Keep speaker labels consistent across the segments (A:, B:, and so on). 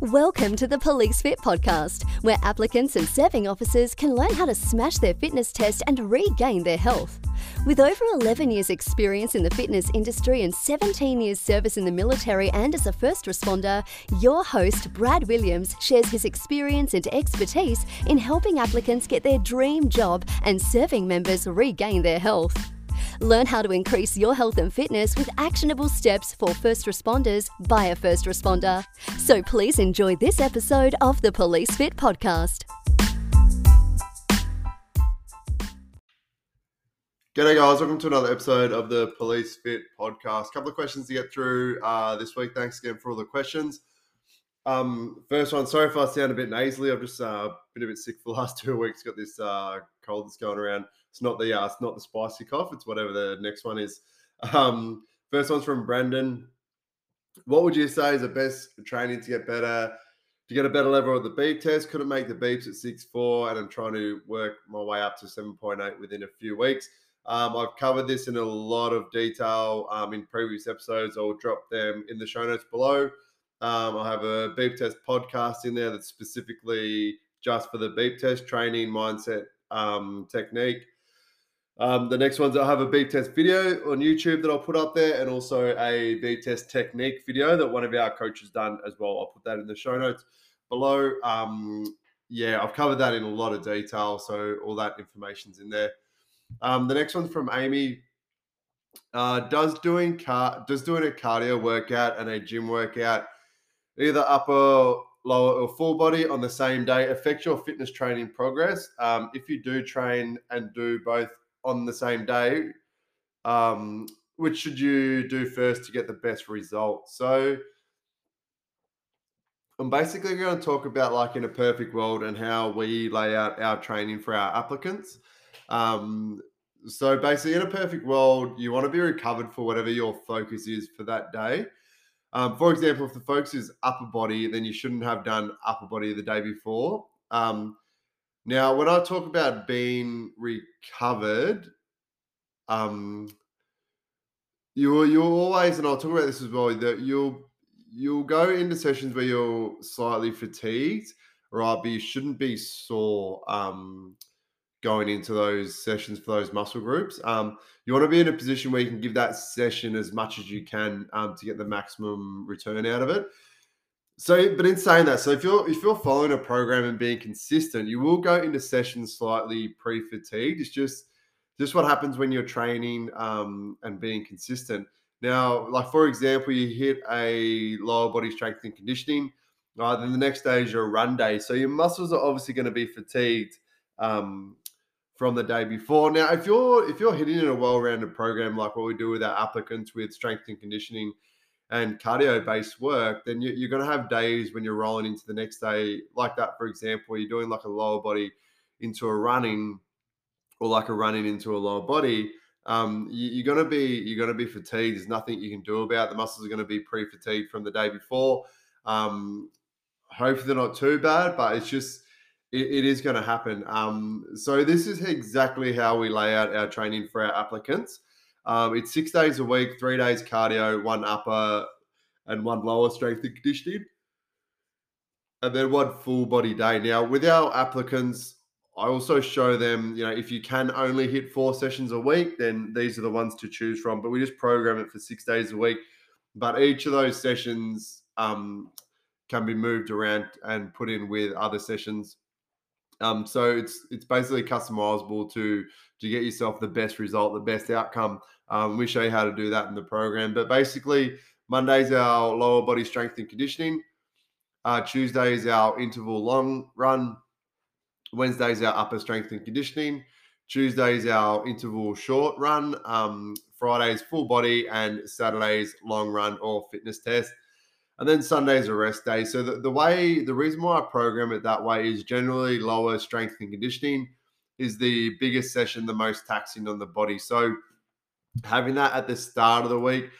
A: Welcome to the Police Fit podcast, where applicants and serving officers can learn how to smash their fitness test and regain their health. With over 11 years' experience in the fitness industry and 17 years' service in the military and as a first responder, your host, Brad Williams, shares his experience and expertise in helping applicants get their dream job and serving members regain their health. Learn how to increase your health and fitness with actionable steps for first responders by a first responder. So please enjoy this episode of the Police Fit podcast.
B: G'day, guys. Welcome to another episode of the Police Fit podcast. A couple of questions to get through uh, this week. Thanks again for all the questions. Um, first one, sorry if I sound a bit nasally. I've just uh, been a bit sick for the last two weeks. Got this uh, cold that's going around. It's not the uh, it's not the spicy cough. It's whatever the next one is. Um, first one's from Brendan. What would you say is the best training to get better? To get a better level of the beep test, couldn't make the beeps at six four, and I'm trying to work my way up to seven point eight within a few weeks. Um, I've covered this in a lot of detail um, in previous episodes. I'll drop them in the show notes below. Um, I have a beep test podcast in there that's specifically just for the beep test training mindset um, technique. Um, the next ones, I'll have a beep test video on YouTube that I'll put up there, and also a beep test technique video that one of our coaches done as well. I'll put that in the show notes below. Um, yeah, I've covered that in a lot of detail, so all that information's in there. Um, the next one's from Amy. Uh, does doing car does doing a cardio workout and a gym workout, either upper, lower, or full body on the same day, affect your fitness training progress? Um, if you do train and do both on the same day, um, which should you do first to get the best result? So, I'm basically going to talk about like in a perfect world and how we lay out our training for our applicants. Um, so basically, in a perfect world, you want to be recovered for whatever your focus is for that day. Um, for example, if the focus is upper body, then you shouldn't have done upper body the day before. Um, now, when I talk about being recovered, um, you you always, and I'll talk about this as well, that you'll you'll go into sessions where you're slightly fatigued, right? But you shouldn't be sore um, going into those sessions for those muscle groups. Um, you want to be in a position where you can give that session as much as you can um, to get the maximum return out of it. So, but in saying that, so if you're if you're following a program and being consistent, you will go into sessions slightly pre-fatigued. It's just just what happens when you're training um, and being consistent. Now, like for example, you hit a lower body strength and conditioning, uh, then the next day is your run day. So your muscles are obviously going to be fatigued um, from the day before. Now, if you're if you're hitting in a well-rounded program like what we do with our applicants with strength and conditioning and cardio based work, then you, are going to have days when you're rolling into the next day, like that, for example, you're doing like a lower body into a running or like a running into a lower body. Um, you, are going to be you're going to be fatigued. There's nothing you can do about. It. The muscles are going to be pre-fatigued from the day before. Um, hopefully, they're not too bad, but it's just it, it is going to happen. Um, so this is exactly how we lay out our training for our applicants. Um, it's six days a week, three days cardio, one upper and one lower strength and conditioning, and then one full body day. Now, with our applicants, I also show them, you know, if you can only hit four sessions a week, then these are the ones to choose from. But we just program it for six days a week. But each of those sessions um, can be moved around and put in with other sessions. Um, so it's it's basically customizable to to get yourself the best result, the best outcome. Um, we show you how to do that in the program. But basically, Monday's our lower body strength and conditioning. Uh, is our interval long run. Wednesday's our upper strength and conditioning. Tuesday's our interval short run. Um, Friday's full body, and Saturday's long run or fitness test. And then Sunday's a rest day. So the, the way, the reason why I program it that way is generally lower strength and conditioning is the biggest session, the most taxing on the body. So having that at the start of the week,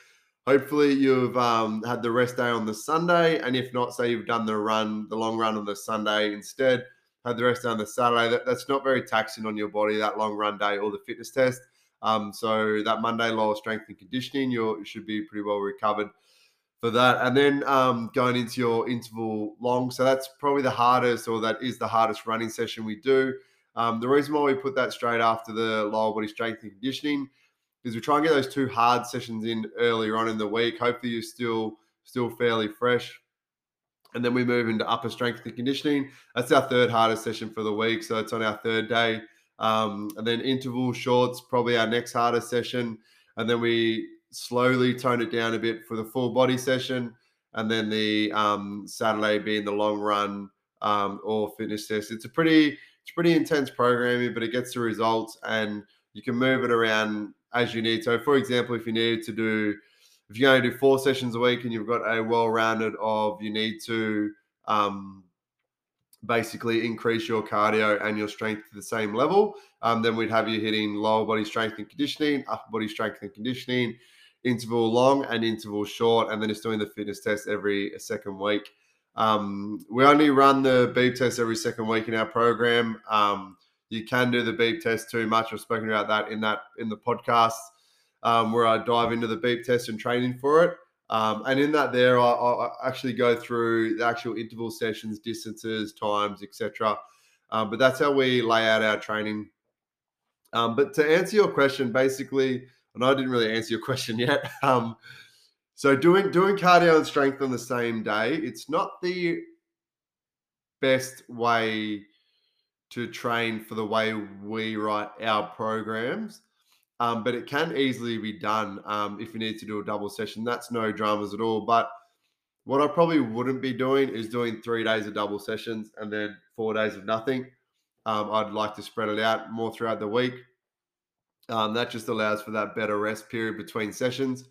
B: hopefully you've um, had the rest day on the Sunday. And if not, say you've done the run, the long run on the Sunday instead, had the rest day on the Saturday. That, that's not very taxing on your body, that long run day or the fitness test. Um, so that Monday lower strength and conditioning, you should be pretty well recovered. for that. And then um, going into your interval long. So that's probably the hardest, or that is the hardest running session we do. Um, the reason why we put that straight after the lower body strength and conditioning is we try and get those two hard sessions in earlier on in the week. Hopefully, you're still still fairly fresh. And then we move into upper strength and conditioning. That's our third hardest session for the week. So it's on our third day. Um, and then interval shorts, probably our next hardest session. And then we slowly tone it down a bit for the full body session. And then the um, Saturday being the long run um, or fitness test. It's a pretty, it's pretty intense programming, but it gets the results and you can move it around as you need. So, for example, if you needed to do, if you're going to do four sessions a week and you've got a well-rounded of, you need to um, basically increase your cardio and your strength to the same level, um, then we'd have you hitting lower body strength and conditioning, upper body strength and conditioning, interval long and interval short, and then just doing the fitness test every second week. Um, we only run the beep test every second week in our program. Um, you can do the beep test too much. I've spoken about that in that in the podcast um, where I dive into the beep test and training for it. Um, and in that, there I, I, actually go through the actual interval sessions, distances, times, etc. Um, but that's how we lay out our training. Um, but to answer your question, basically, and I didn't really answer your question yet. Um, so doing doing cardio and strength on the same day, it's not the best way to train for the way we write our programs. Um, but it can easily be done um, if you need to do a double session. That's no dramas at all. But what I probably wouldn't be doing is doing three days of double sessions and then four days of nothing. Um, I'd like to spread it out more throughout the week. Um, that just allows for that better rest period between sessions.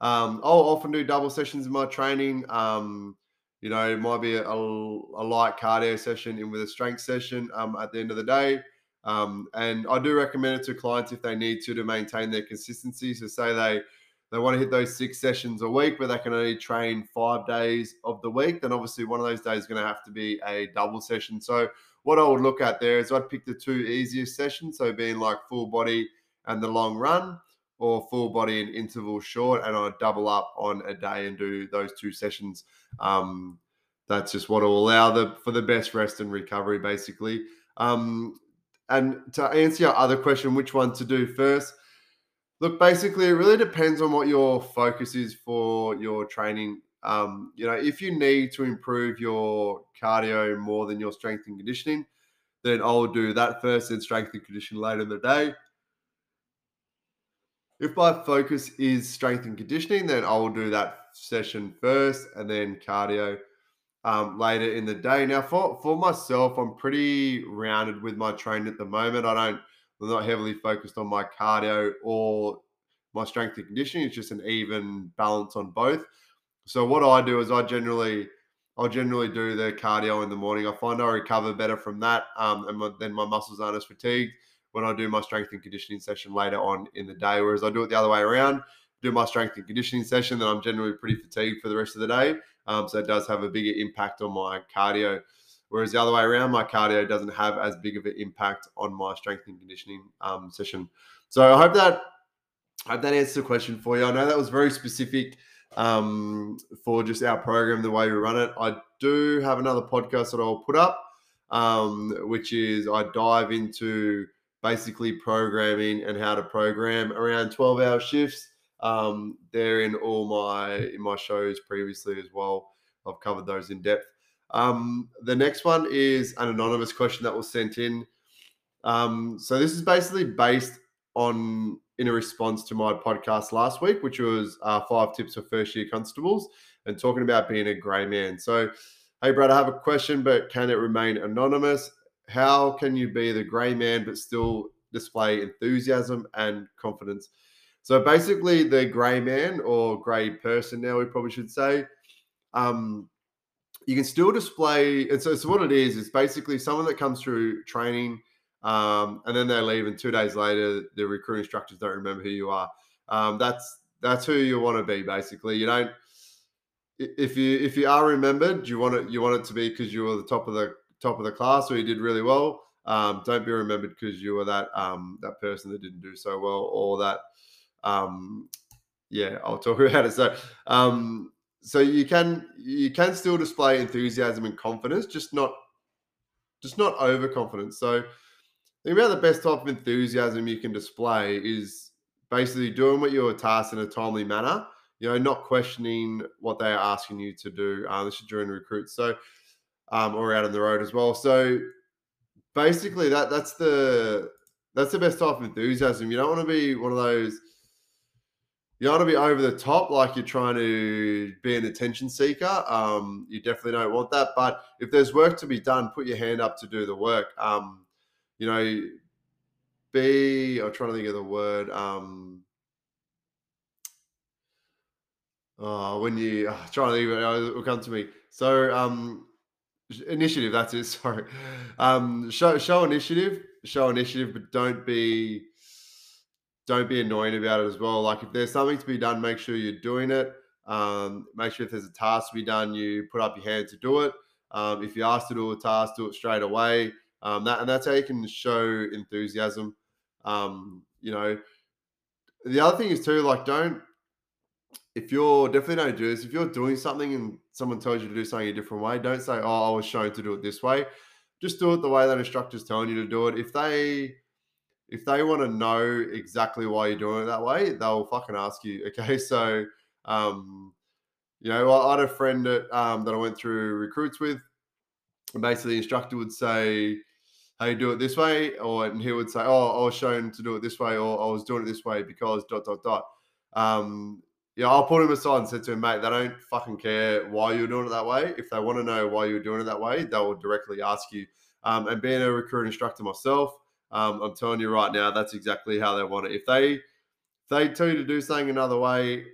B: Um, I'll often do double sessions in my training. Um, you know, it might be a, a, light cardio session in with a strength session um, at the end of the day. Um, and I do recommend it to clients if they need to to maintain their consistency. So say they they want to hit those six sessions a week, but they can only train five days of the week, then obviously one of those days is going to have to be a double session. So what I would look at there is I'd pick the two easiest sessions, so being like full body and the long run, or full body and interval short, and I double up on a day and do those two sessions. Um, that's just what will allow the for the best rest and recovery, basically. Um, and to answer your other question, which one to do first? Look, basically, it really depends on what your focus is for your training. Um, you know, if you need to improve your cardio more than your strength and conditioning, then I'll do that first and strength and conditioning later in the day. If my focus is strength and conditioning, then I will do that session first and then cardio um, later in the day. Now, for, for myself, I'm pretty rounded with my training at the moment. I don't, I'm not heavily focused on my cardio or my strength and conditioning. It's just an even balance on both. So what I do is I generally, I'll generally do the cardio in the morning. I find I recover better from that, um, and my, then my muscles aren't as fatigued when I do my strength and conditioning session later on in the day. Whereas I do it the other way around, do my strength and conditioning session, then I'm generally pretty fatigued for the rest of the day. Um, so it does have a bigger impact on my cardio. Whereas the other way around, my cardio doesn't have as big of an impact on my strength and conditioning um, session. So I hope that I hope that answers the question for you. I know that was very specific um, for just our program, the way we run it. I do have another podcast that I'll put up, um, which is I dive into basically programming and how to program around 12 hour shifts. Um, they're in all my in my shows previously as well. I've covered those in depth. Um, the next one is an anonymous question that was sent in. Um, so this is basically based on in a response to my podcast last week, which was uh, five tips for first year constables and talking about being a grey man. So, hey, Brad, I have a question, but can it remain anonymous? How can you be the grey man but still display enthusiasm and confidence? So basically, the grey man or grey person now we probably should say, um, you can still display. And so, so what it is is basically someone that comes through training, um, and then they leave, and two days later, the recruiting instructors don't remember who you are. Um, that's that's who you want to be. Basically, you don't. If you if you are remembered, you want it you want it to be because you were the top of the top of the class or you did really well. Um, don't be remembered because you were that um, that person that didn't do so well or that um, yeah I'll talk about it. So um, so you can you can still display enthusiasm and confidence, just not just not overconfidence. So think about the best type of enthusiasm you can display is basically doing what you're tasked in a timely manner. You know, not questioning what they are asking you to do. Uh, this is during recruits, so um, or out on the road as well. So basically, that that's the that's the best type of enthusiasm. You don't want to be one of those. You don't want to be over the top, like you're trying to be an attention seeker. Um, you definitely don't want that. But if there's work to be done, put your hand up to do the work. Um, you know, be I'm trying to think of the word. Um, oh, when you oh, trying to think of it, it will come to me. So um, initiative. That's it. Sorry. Um, show show initiative. Show initiative, but don't be don't be annoying about it as well. Like if there's something to be done, make sure you're doing it. Um, make sure if there's a task to be done, you put up your hand to do it. Um, if you're asked to do a task, do it straight away. Um, that and that's how you can show enthusiasm. Um, you know, the other thing is too, like, don't if you're definitely don't do this. If you're doing something and someone tells you to do something a different way, don't say, "Oh, I was shown to do it this way." Just do it the way that instructor's telling you to do it. If they if they want to know exactly why you're doing it that way, they'll fucking ask you. Okay, so um, you know, I had a friend that um, that I went through recruits with, and basically the instructor would say, hey, do it this way, or and he would say, oh, I was shown to do it this way, or I was doing it this way because dot dot dot. Um, yeah, I'll put him aside and said to him, mate, they don't fucking care why you're doing it that way. If they want to know why you're doing it that way, they will directly ask you. Um, and being a recruit instructor myself, um, I'm telling you right now, that's exactly how they want it. If they if they tell you to do something another way,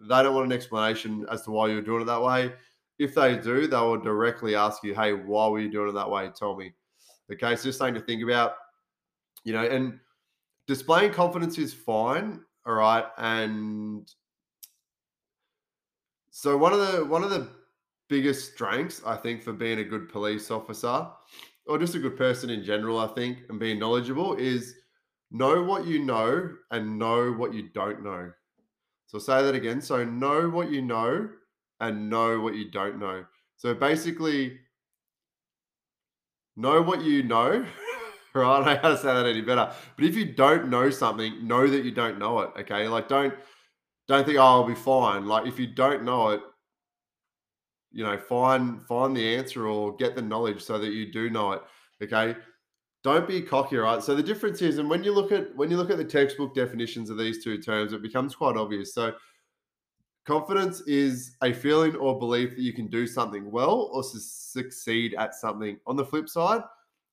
B: they don't want an explanation as to why you're doing it that way. If they do, they will directly ask you, hey, why were you doing it that way? Tell me. Okay, so just something to think about, you know, and displaying confidence is fine, all right. And so one of the one of the biggest strengths I think for being a good police officer or just a good person in general, I think, and being knowledgeable is know what you know and know what you don't know. So I'll say that again. So know what you know and know what you don't know. So basically, know what you know. right? I don't know how to say that any better. But if you don't know something, know that you don't know it. Okay. Like don't don't think, oh, I'll be fine. Like if you don't know it, you know, find find the answer or get the knowledge so that you do know it. Okay. Don't be cocky, right? So the difference is, and when you look at when you look at the textbook definitions of these two terms, it becomes quite obvious. So Confidence is a feeling or belief that you can do something well or su- succeed at something. On the flip side,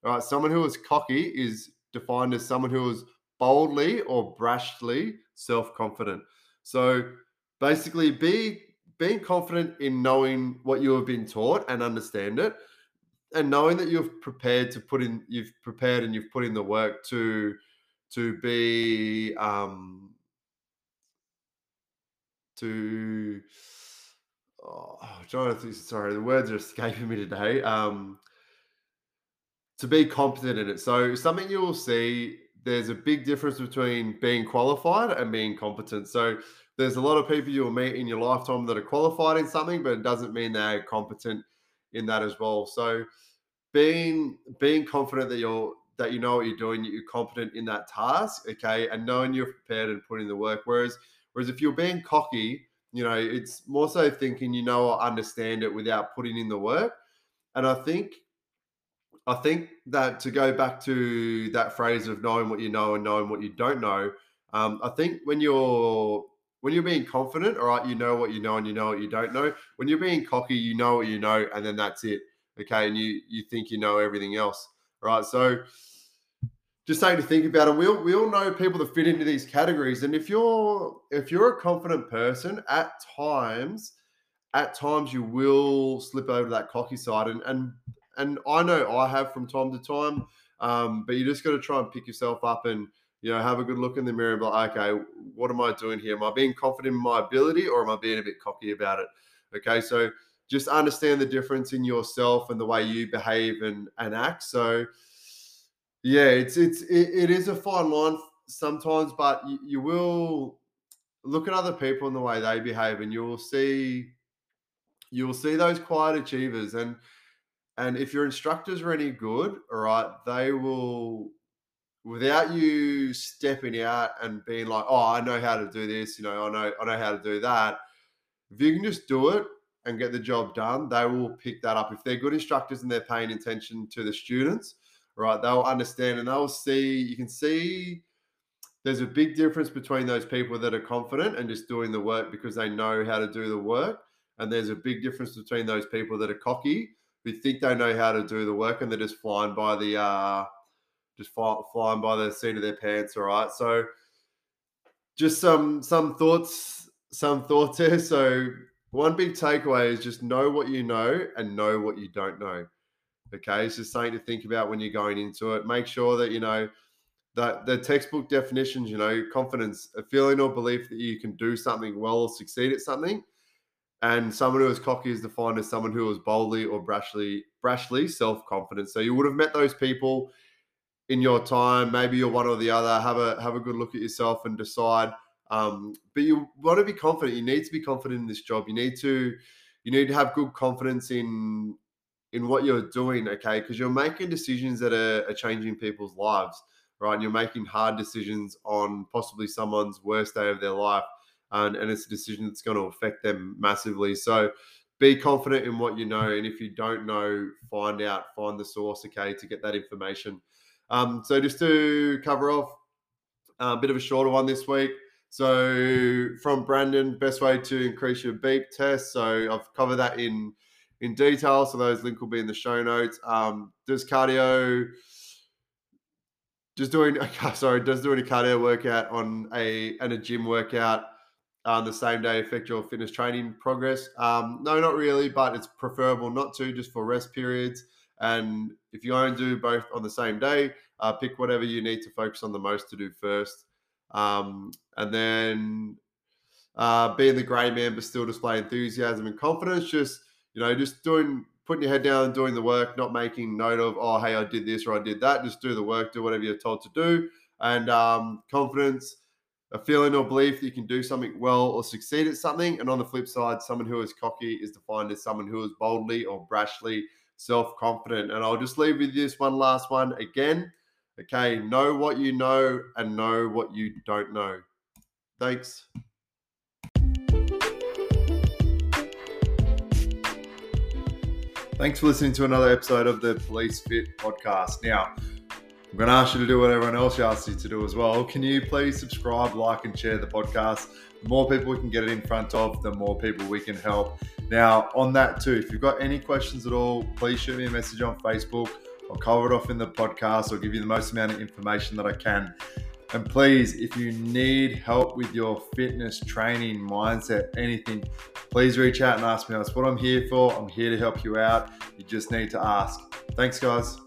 B: all right, someone who is cocky is defined as someone who is boldly or brashly self-confident. So basically, be being confident in knowing what you have been taught and understand it, and knowing that you've prepared to put in, you've prepared and you've put in the work to to be um, to oh, think, sorry, the words are escaping me today. Um, to be competent in it. So something you will see, there's a big difference between being qualified and being competent. So there's a lot of people you'll meet in your lifetime that are qualified in something, but it doesn't mean they're competent in that as well. So being being confident that you're that you know what you're doing, you're competent in that task, okay, and knowing you're prepared and putting the work. Whereas Whereas if you're being cocky, you know, it's more so thinking you know or understand it without putting in the work. And I think I think that to go back to that phrase of knowing what you know and knowing what you don't know, um, I think when you're when you're being confident, all right, you know what you know and you know what you don't know. When you're being cocky, you know what you know, and then that's it. Okay, and you you think you know everything else, right? So just something to think about. And we all, we all know people that fit into these categories. And if you're if you're a confident person, at times, at times you will slip over to that cocky side. And and and I know I have from time to time. Um, but you just got to try and pick yourself up and you know have a good look in the mirror and be like, okay, what am I doing here? Am I being confident in my ability or am I being a bit cocky about it? Okay, so just understand the difference in yourself and the way you behave and and act. So yeah, it's it's it, it is a fine line sometimes, but you, you will look at other people and the way they behave, and you will see you'll see those quiet achievers and and if your instructors are any good, all right, they will without you stepping out and being like, oh, I know how to do this, you know, I know I know how to do that. If you can just do it and get the job done, they will pick that up. If they're good instructors and they're paying attention to the students, right, they'll understand and they'll see, you can see there's a big difference between those people that are confident and just doing the work because they know how to do the work. And there's a big difference between those people that are cocky who think they know how to do the work and they're just flying by the uh just fly, flying by the seat of their pants. All right. So just some some thoughts, some thoughts here. So one big takeaway is just know what you know and know what you don't know. Okay. It's just something to think about when you're going into it. Make sure that you know that the textbook definitions, you know, confidence, a feeling or belief that you can do something well or succeed at something. And someone who is cocky is defined as someone who is boldly or brashly, brashly self-confident. So you would have met those people in your time. Maybe you're one or the other. Have a have a good look at yourself and decide. Um, but you want to be confident. You need to be confident in this job. You need to you need to have good confidence in in what you're doing. Okay, because you're making decisions that are, are changing people's lives, right? And you're making hard decisions on possibly someone's worst day of their life, and, and it's a decision that's going to affect them massively. So be confident in what you know and if you don't know find out find the source okay to get that information um, so just to cover off a bit of a shorter one this week. So from Brandon, best way to increase your beep test. So I've covered that in in detail. So those link will be in the show notes. Um, does cardio just doing sorry, does doing a cardio workout on a and a gym workout on the same day affect your fitness training progress? Um, no, not really, but it's preferable not to just for rest periods. And if you only do both on the same day, uh, pick whatever you need to focus on the most to do first. Um, and then uh, being the grey man, but still display enthusiasm and confidence. Just, you know, just doing, putting your head down and doing the work, not making note of, oh, hey, I did this or I did that. Just do the work, do whatever you're told to do. And um, confidence, a feeling or belief that you can do something well or succeed at something. And on the flip side, someone who is cocky is defined as someone who is boldly or brashly self confident. And I'll just leave with this one last one again. Okay, know what you know and know what you don't know. Thanks. Thanks for listening to another episode of the Police Fit podcast. Now, I'm going to ask you to do what everyone else asks you to do as well. Can you please subscribe, like, and share the podcast? The more people we can get it in front of, the more people we can help. Now, on that too, if you've got any questions at all, please shoot me a message on Facebook. I'll cover it off in the podcast. I'll give you the most amount of information that I can. And please, if you need help with your fitness, training, mindset, anything, please reach out and ask me. That's what I'm here for. I'm here to help you out. You just need to ask. Thanks, guys.